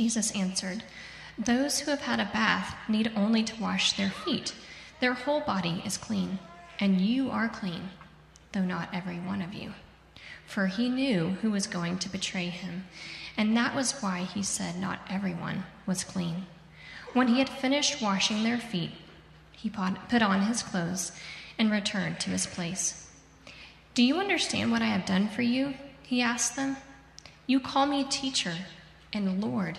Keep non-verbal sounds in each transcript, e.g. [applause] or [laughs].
Jesus answered, Those who have had a bath need only to wash their feet. Their whole body is clean, and you are clean, though not every one of you. For he knew who was going to betray him, and that was why he said not everyone was clean. When he had finished washing their feet, he put on his clothes and returned to his place. Do you understand what I have done for you? He asked them. You call me teacher and Lord,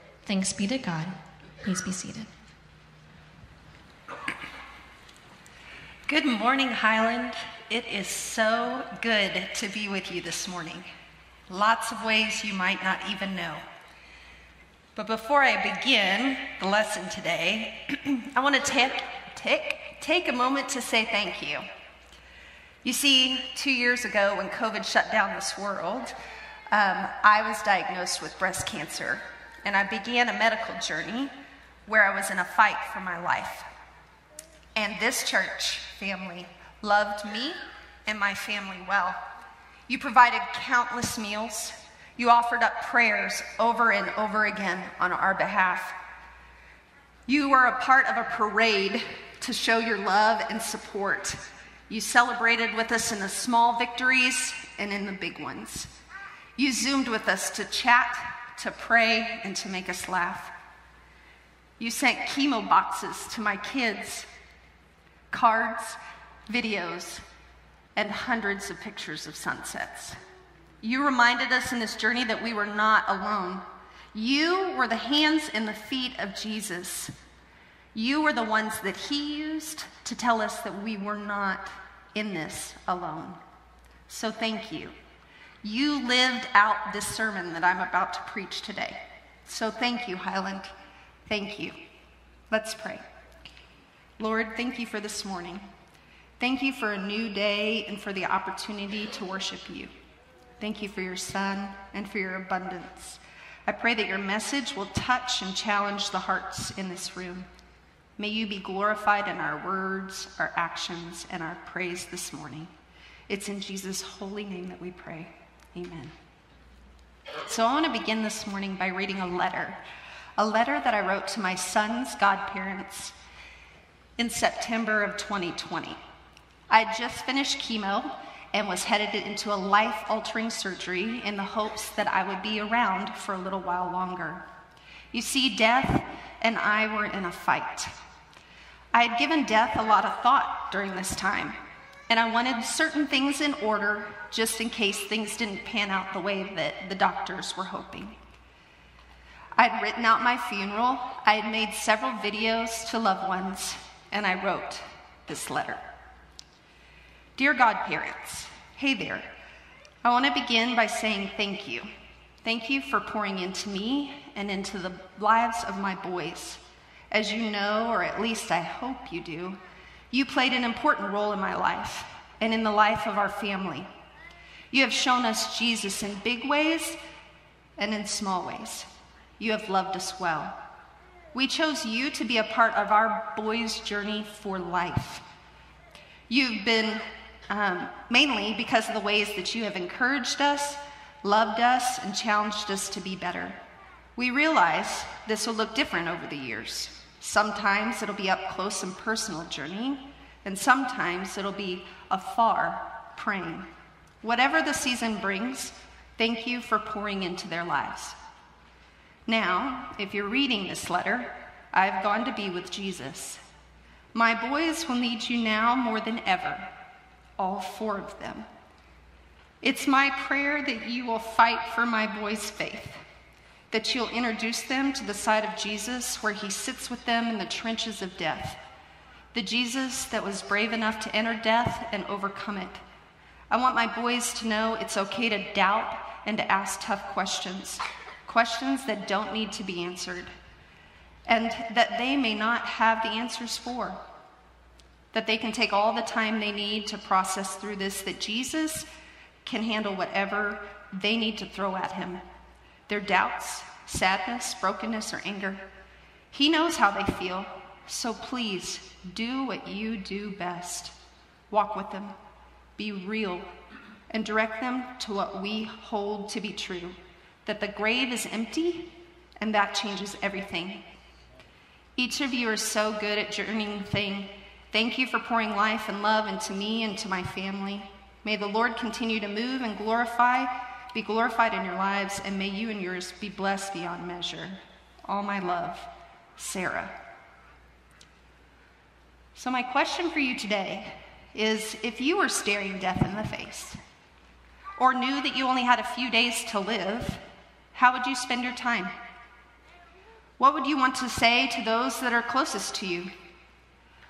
Thanks be to God. Please be seated. Good morning, Highland. It is so good to be with you this morning. Lots of ways you might not even know. But before I begin the lesson today, [clears throat] I want to take, take, take a moment to say thank you. You see, two years ago when COVID shut down this world, um, I was diagnosed with breast cancer, and I began a medical journey where I was in a fight for my life. And this church family loved me and my family well. You provided countless meals. You offered up prayers over and over again on our behalf. You were a part of a parade to show your love and support. You celebrated with us in the small victories and in the big ones. You Zoomed with us to chat, to pray, and to make us laugh. You sent chemo boxes to my kids, cards, videos, and hundreds of pictures of sunsets. You reminded us in this journey that we were not alone. You were the hands and the feet of Jesus. You were the ones that he used to tell us that we were not in this alone. So thank you. You lived out this sermon that I'm about to preach today. So thank you, Highland. Thank you. Let's pray. Lord, thank you for this morning. Thank you for a new day and for the opportunity to worship you. Thank you for your son and for your abundance. I pray that your message will touch and challenge the hearts in this room. May you be glorified in our words, our actions, and our praise this morning. It's in Jesus' holy name that we pray. Amen. So I want to begin this morning by reading a letter, a letter that I wrote to my son's godparents in September of 2020. I had just finished chemo and was headed into a life altering surgery in the hopes that I would be around for a little while longer. You see, death and I were in a fight. I had given death a lot of thought during this time, and I wanted certain things in order just in case things didn't pan out the way that the doctors were hoping. I'd written out my funeral, I had made several videos to loved ones, and I wrote this letter. Dear godparents, hey there. I want to begin by saying thank you. Thank you for pouring into me and into the lives of my boys. As you know, or at least I hope you do, you played an important role in my life and in the life of our family. You have shown us Jesus in big ways and in small ways. You have loved us well. We chose you to be a part of our boys' journey for life. You've been um, mainly because of the ways that you have encouraged us, loved us, and challenged us to be better. We realize this will look different over the years. Sometimes it'll be up close and personal journey, and sometimes it'll be afar praying. Whatever the season brings, thank you for pouring into their lives. Now, if you're reading this letter, I've gone to be with Jesus. My boys will need you now more than ever, all four of them. It's my prayer that you will fight for my boys' faith, that you'll introduce them to the side of Jesus where he sits with them in the trenches of death, the Jesus that was brave enough to enter death and overcome it. I want my boys to know it's okay to doubt and to ask tough questions questions that don't need to be answered, and that they may not have the answers for. That they can take all the time they need to process through this, that Jesus can handle whatever they need to throw at him their doubts, sadness, brokenness, or anger. He knows how they feel, so please do what you do best. Walk with them, be real, and direct them to what we hold to be true that the grave is empty, and that changes everything. Each of you are so good at journeying thing. Thank you for pouring life and love into me and to my family. May the Lord continue to move and glorify, be glorified in your lives, and may you and yours be blessed beyond measure. All my love, Sarah. So, my question for you today is if you were staring death in the face, or knew that you only had a few days to live, how would you spend your time? What would you want to say to those that are closest to you?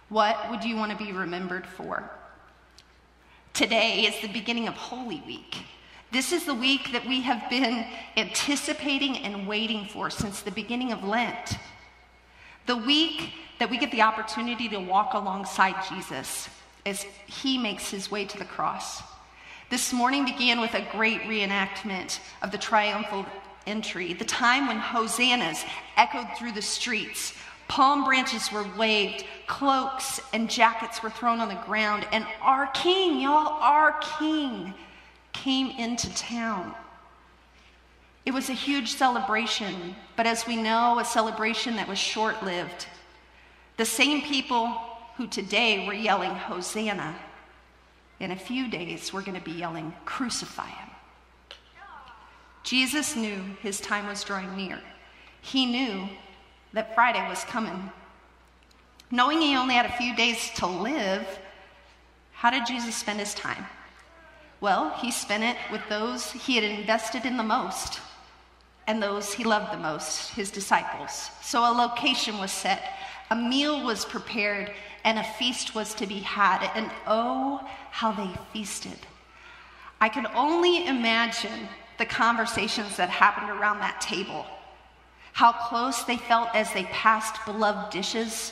What would you want to be remembered for? Today is the beginning of Holy Week. This is the week that we have been anticipating and waiting for since the beginning of Lent. The week that we get the opportunity to walk alongside Jesus as he makes his way to the cross. This morning began with a great reenactment of the triumphal entry, the time when hosannas echoed through the streets, palm branches were waved, cloaks and jackets were thrown on the ground, and our king, y'all, our king came into town. It was a huge celebration, but as we know, a celebration that was short lived. The same people who today were yelling, Hosanna, in a few days we're going to be yelling, Crucify him. Jesus knew his time was drawing near. He knew that Friday was coming. Knowing he only had a few days to live, how did Jesus spend his time? Well, he spent it with those he had invested in the most and those he loved the most, his disciples. So a location was set, a meal was prepared, and a feast was to be had. And oh, how they feasted. I can only imagine the conversations that happened around that table, how close they felt as they passed beloved dishes,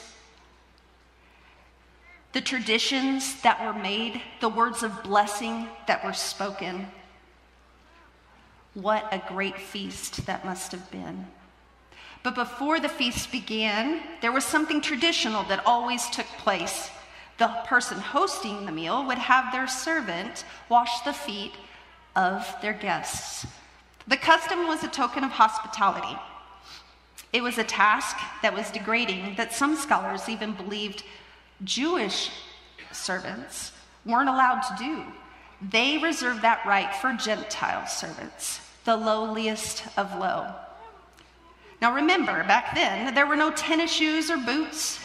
the traditions that were made, the words of blessing that were spoken. What a great feast that must have been. But before the feast began, there was something traditional that always took place. The person hosting the meal would have their servant wash the feet of their guests. The custom was a token of hospitality. It was a task that was degrading that some scholars even believed Jewish servants weren't allowed to do. They reserved that right for Gentile servants, the lowliest of low. Now remember, back then, there were no tennis shoes or boots,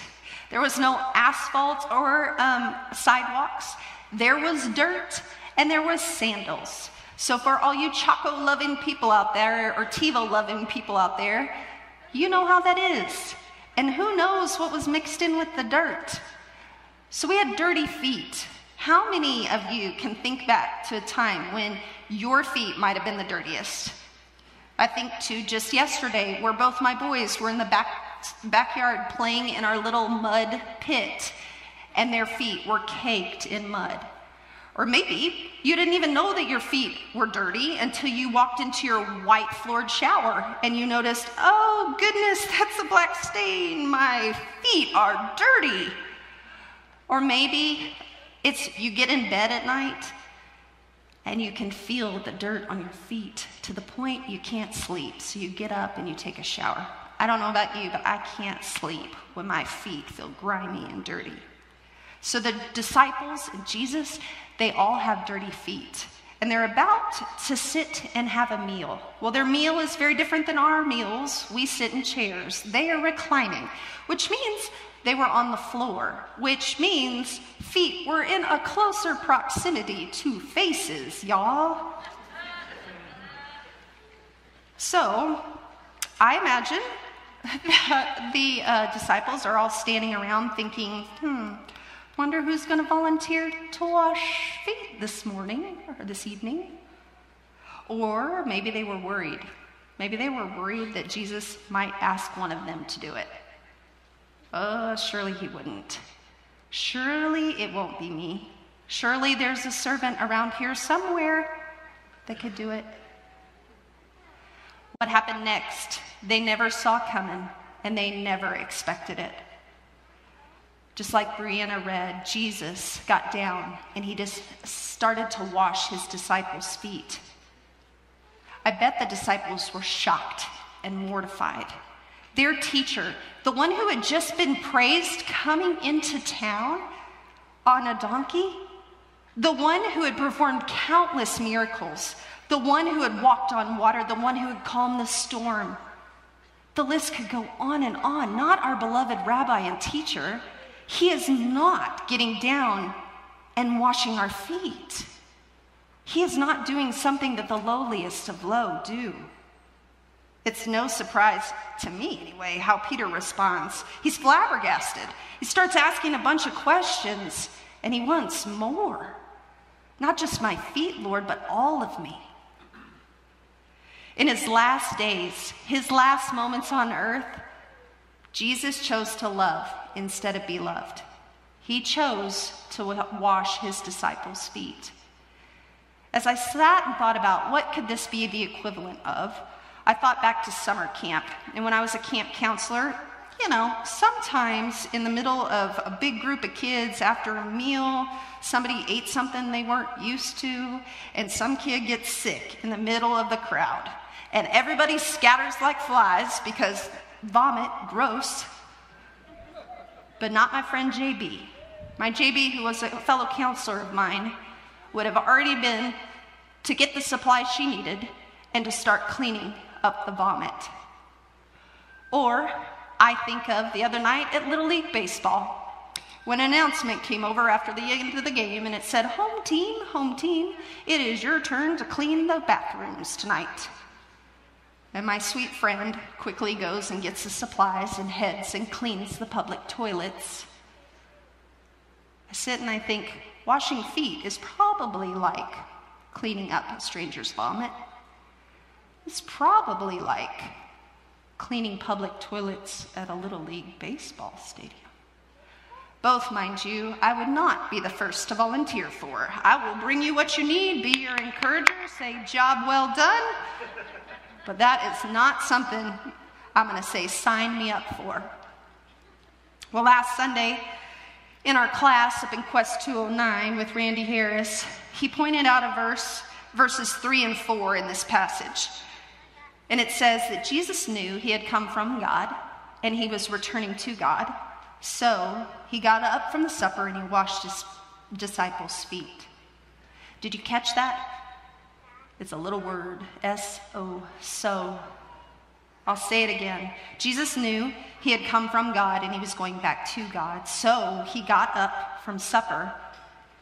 there was no asphalt or um, sidewalks, there was dirt, and there was sandals. So, for all you Chaco loving people out there or Teva loving people out there, You know how that is. And who knows what was mixed in with the dirt? So we had dirty feet. How many of you can think back to a time when your feet might have been the dirtiest? I think to just yesterday, where both my boys were in the back, backyard playing in our little mud pit, and their feet were caked in mud. Or maybe you didn't even know that your feet were dirty until you walked into your white floored shower and you noticed, oh goodness, [laughs] that's a black stain. My feet are dirty. Or maybe it's you get in bed at night and you can feel the dirt on your feet to the point you can't sleep. So you get up and you take a shower. I don't know about you, but I can't sleep when my feet feel grimy and dirty. So the disciples and Jesus, they all have dirty feet. And they're about to sit and have a meal. Well, their meal is very different than our meals. We sit in chairs. They are reclining, which means they were on the floor, which means feet were in a closer proximity to faces, y'all. So, I imagine that [laughs] the uh, disciples are all standing around thinking, hmm, wonder who's going to volunteer to wash feet this morning or this evening? Or maybe they were worried. Maybe they were worried that Jesus might ask one of them to do it. Oh, surely he wouldn't. Surely it won't be me. Surely there's a servant around here somewhere that could do it. What happened next? They never saw coming and they never expected it. Just like Brianna read, Jesus got down and he just started to wash his disciples' feet. I bet the disciples were shocked and mortified their teacher, the one who had just been praised coming into town on a donkey, the one who had performed countless miracles, the one who had walked on water, the one who had calmed the storm. The list could go on and on. Not our beloved rabbi and teacher. He is not getting down and washing our feet. He is not doing something that the lowliest of low do. It's no surprise to me, anyway, how Peter responds. He's flabbergasted. He starts asking a bunch of questions, and he wants more. Not just my feet, Lord, but all of me. In his last days, his last moments on earth, Jesus chose to love instead of be loved. He chose to wash his disciples' feet. As I sat and thought about what could this be the equivalent of, I thought back to summer camp. And when I was a camp counselor, you know, sometimes in the middle of a big group of kids after a meal, somebody ate something they weren't used to, and some kid gets sick in the middle of the crowd. And everybody scatters like flies because vomit, gross. But not my friend JB. My JB, who was a fellow counselor of mine, would have already been to get the supplies she needed and to start cleaning up the vomit. Or I think of the other night at Little League Baseball when an announcement came over after the end of the game and it said, Home team, home team, it is your turn to clean the bathrooms tonight. And my sweet friend quickly goes and gets the supplies and heads and cleans the public toilets. I sit and I think, washing feet is probably like cleaning up a stranger's vomit. It's probably like cleaning public toilets at a Little League baseball stadium. Both, mind you, I would not be the first to volunteer for. I will bring you what you need, be your encourager, say, job well done. But that is not something I'm going to say, sign me up for. Well, last Sunday in our class up in Quest 209 with Randy Harris, he pointed out a verse, verses 3 and 4 in this passage. And it says that Jesus knew he had come from God and he was returning to God. So he got up from the supper and he washed his disciples' feet. Did you catch that? It's a little word S O, so. I'll say it again. Jesus knew he had come from God and he was going back to God. So he got up from supper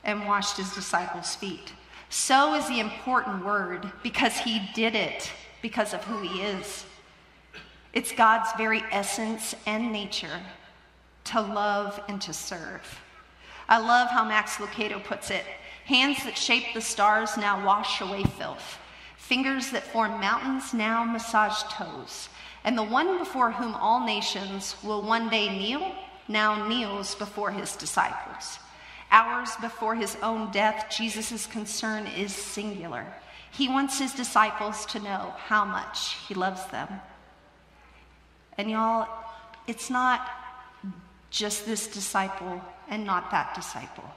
and washed his disciples' feet. So is the important word because he did it because of who he is. It's God's very essence and nature to love and to serve. I love how Max Lucado puts it hands that shape the stars now wash away filth, fingers that form mountains now massage toes. And the one before whom all nations will one day kneel now kneels before his disciples. Hours before his own death, Jesus' concern is singular. He wants his disciples to know how much he loves them. And y'all, it's not just this disciple and not that disciple,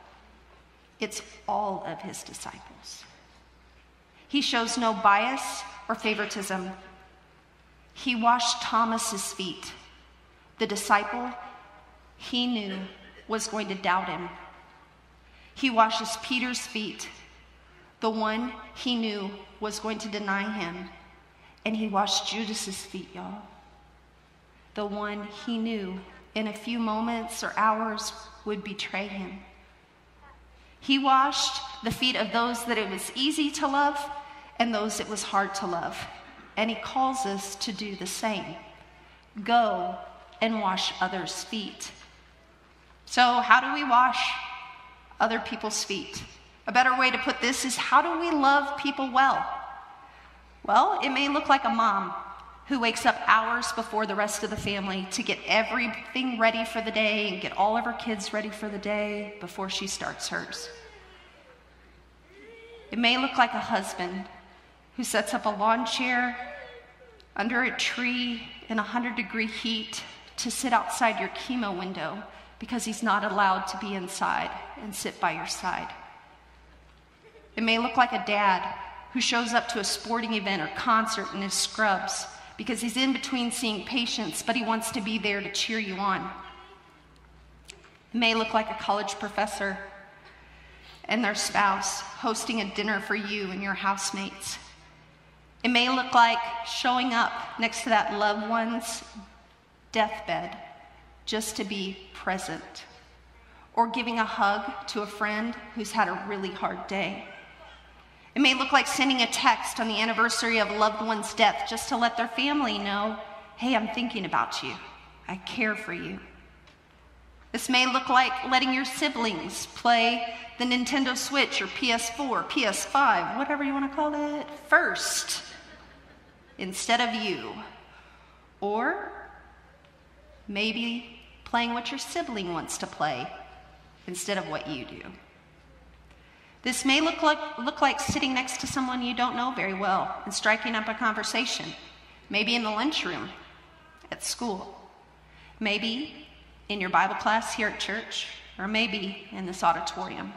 it's all of his disciples. He shows no bias or favoritism. He washed Thomas's feet, the disciple he knew was going to doubt him. He washes Peter's feet, the one he knew was going to deny him. And he washed Judas's feet, y'all. The one he knew in a few moments or hours would betray him. He washed the feet of those that it was easy to love and those it was hard to love. And he calls us to do the same. Go and wash others' feet. So, how do we wash other people's feet? A better way to put this is how do we love people well? Well, it may look like a mom who wakes up hours before the rest of the family to get everything ready for the day and get all of her kids ready for the day before she starts hers. It may look like a husband who sets up a lawn chair under a tree in 100 degree heat to sit outside your chemo window because he's not allowed to be inside and sit by your side. It may look like a dad who shows up to a sporting event or concert in his scrubs because he's in between seeing patients, but he wants to be there to cheer you on. It may look like a college professor and their spouse hosting a dinner for you and your housemates. It may look like showing up next to that loved one's deathbed just to be present, or giving a hug to a friend who's had a really hard day. It may look like sending a text on the anniversary of a loved one's death just to let their family know hey, I'm thinking about you, I care for you. This may look like letting your siblings play the Nintendo Switch or PS4, PS5, whatever you want to call it, first instead of you. Or maybe playing what your sibling wants to play instead of what you do. This may look like, look like sitting next to someone you don't know very well and striking up a conversation, maybe in the lunchroom at school, maybe in your Bible class here at church, or maybe in this auditorium.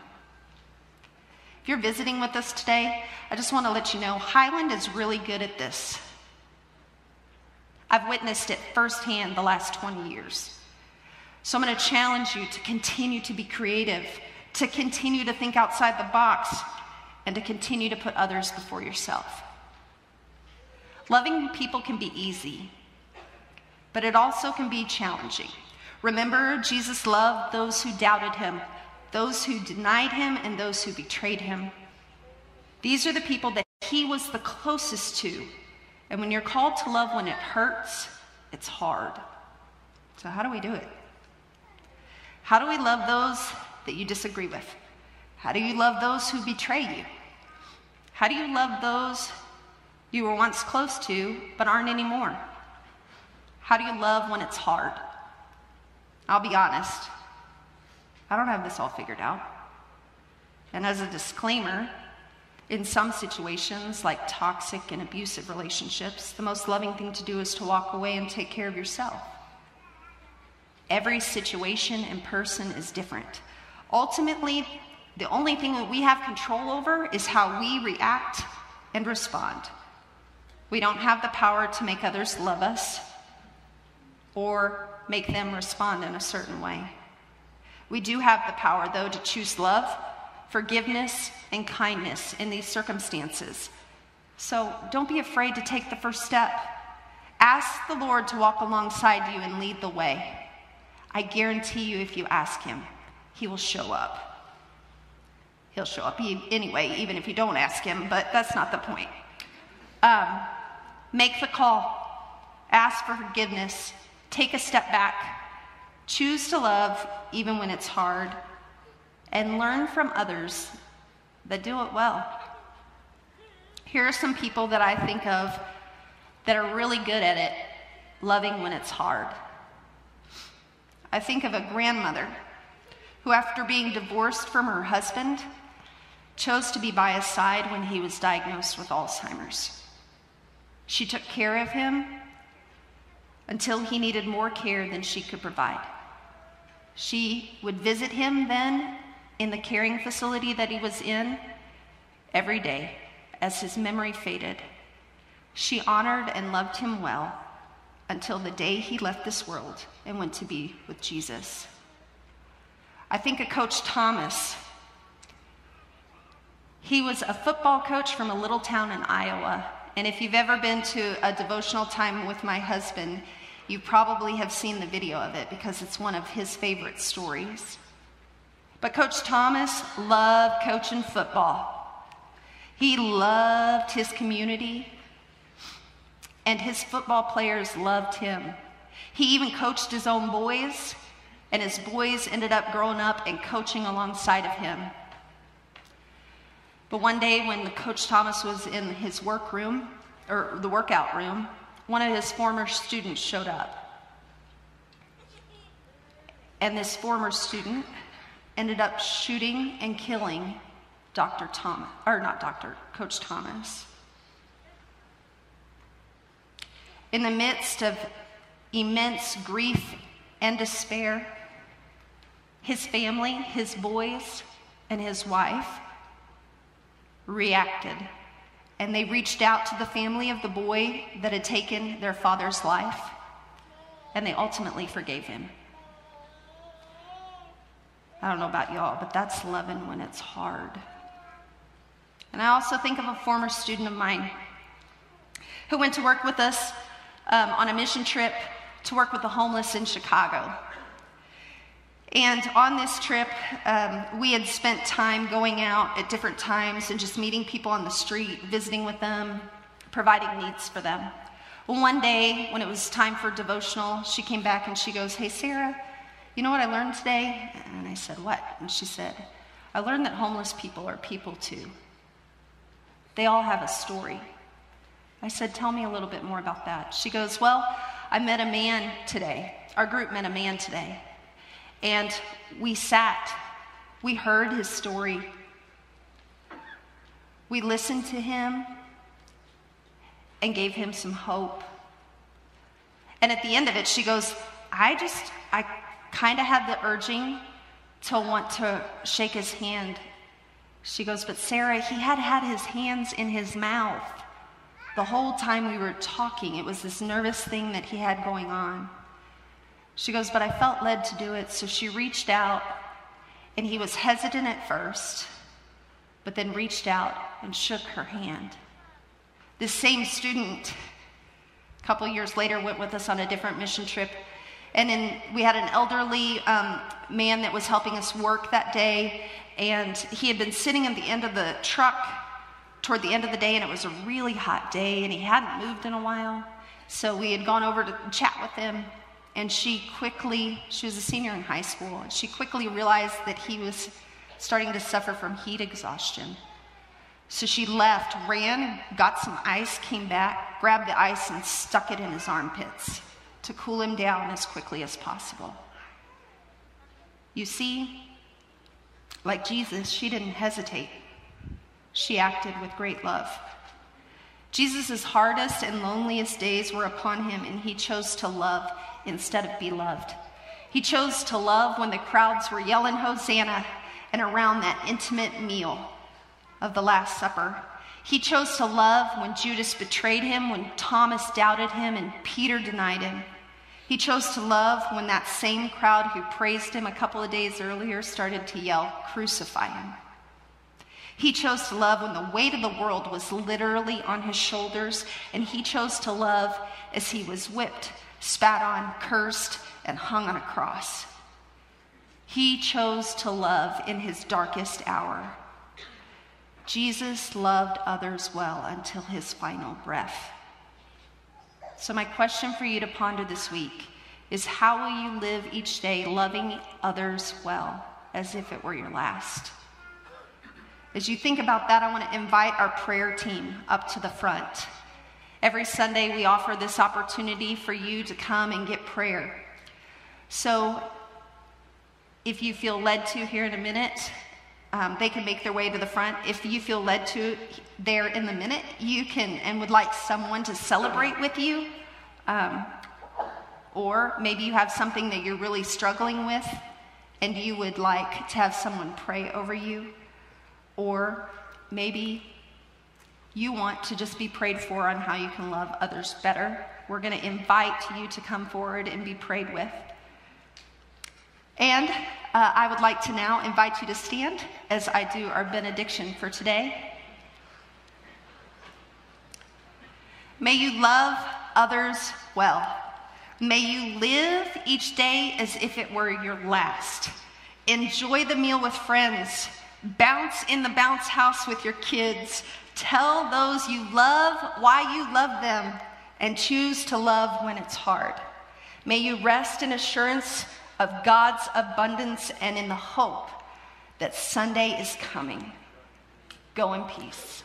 If you're visiting with us today, I just want to let you know Highland is really good at this. I've witnessed it firsthand the last 20 years. So I'm going to challenge you to continue to be creative, to continue to think outside the box, and to continue to put others before yourself. Loving people can be easy, but it also can be challenging. Remember, Jesus loved those who doubted him, those who denied him, and those who betrayed him. These are the people that he was the closest to. And when you're called to love when it hurts, it's hard. So, how do we do it? How do we love those that you disagree with? How do you love those who betray you? How do you love those you were once close to but aren't anymore? How do you love when it's hard? I'll be honest, I don't have this all figured out. And as a disclaimer, in some situations, like toxic and abusive relationships, the most loving thing to do is to walk away and take care of yourself. Every situation and person is different. Ultimately, the only thing that we have control over is how we react and respond. We don't have the power to make others love us or make them respond in a certain way. We do have the power, though, to choose love, forgiveness, and kindness in these circumstances. So don't be afraid to take the first step. Ask the Lord to walk alongside you and lead the way. I guarantee you, if you ask him, he will show up. He'll show up anyway, even if you don't ask him, but that's not the point. Um, make the call. ask for forgiveness, take a step back, choose to love even when it's hard, and learn from others that do it well. Here are some people that I think of that are really good at it, loving when it's hard. I think of a grandmother who, after being divorced from her husband, chose to be by his side when he was diagnosed with Alzheimer's. She took care of him until he needed more care than she could provide. She would visit him then in the caring facility that he was in every day as his memory faded. She honored and loved him well until the day he left this world and went to be with Jesus. I think of Coach Thomas. He was a football coach from a little town in Iowa. And if you've ever been to a devotional time with my husband, you probably have seen the video of it because it's one of his favorite stories. But Coach Thomas loved coaching football. He loved his community and his football players loved him. He even coached his own boys, and his boys ended up growing up and coaching alongside of him. But one day, when Coach Thomas was in his workroom, or the workout room, one of his former students showed up. And this former student ended up shooting and killing Dr. Thomas, or not Dr., Coach Thomas. In the midst of immense grief and despair, his family, his boys, and his wife reacted. And they reached out to the family of the boy that had taken their father's life, and they ultimately forgave him. I don't know about y'all, but that's loving when it's hard. And I also think of a former student of mine who went to work with us um, on a mission trip to work with the homeless in Chicago. And on this trip, um, we had spent time going out at different times and just meeting people on the street, visiting with them, providing needs for them. Well, one day when it was time for devotional, she came back and she goes, Hey, Sarah, you know what I learned today? And I said, What? And she said, I learned that homeless people are people too. They all have a story. I said, Tell me a little bit more about that. She goes, Well, I met a man today. Our group met a man today. And we sat, we heard his story, we listened to him, and gave him some hope. And at the end of it, she goes, I just, I kind of had the urging to want to shake his hand. She goes, But Sarah, he had had his hands in his mouth the whole time we were talking. It was this nervous thing that he had going on. She goes, But I felt led to do it. So she reached out, and he was hesitant at first, but then reached out and shook her hand. This same student, a couple years later, went with us on a different mission trip. And then we had an elderly um, man that was helping us work that day, and he had been sitting at the end of the truck toward the end of the day, and it was a really hot day, and he hadn't moved in a while. So we had gone over to chat with him, and she quickly, she was a senior in high school, and she quickly realized that he was starting to suffer from heat exhaustion. So she left, ran, got some ice, came back, grabbed the ice, and stuck it in his armpits to cool him down as quickly as possible. You see, like Jesus, she didn't hesitate she acted with great love. Jesus' hardest and loneliest days were upon him, and he chose to love instead of be loved. He chose to love when the crowds were yelling Hosanna and around that intimate meal of the Last Supper. He chose to love when Judas betrayed him, when Thomas doubted him, and Peter denied him. He chose to love when that same crowd who praised him a couple of days earlier started to yell, Crucify him. He chose to love when the weight of the world was literally on his shoulders, and he chose to love as he was whipped, spat on, cursed, and hung on a cross. He chose to love in his darkest hour. Jesus loved others well until his final breath. So, my question for you to ponder this week is how will you live each day loving others well, as if it were your last? As you think about that, I want to invite our prayer team up to the front. Every Sunday, we offer this opportunity for you to come and get prayer. So, if you feel led to here in a minute, um, they can make their way to the front. If you feel led to there in the minute, you can and would like someone to celebrate with you. Um, or maybe you have something that you're really struggling with and you would like to have someone pray over you. Or maybe you want to just be prayed for on how you can love others better. We're going to invite you to come forward and be prayed with. And uh, I would like to now invite you to stand as I do our benediction for today. May you love others well. May you live each day as if it were your last. Enjoy the meal with friends. Bounce in the bounce house with your kids. Tell those you love why you love them and choose to love when it's hard. May you rest in assurance of God's abundance and in the hope that Sunday is coming. Go in peace.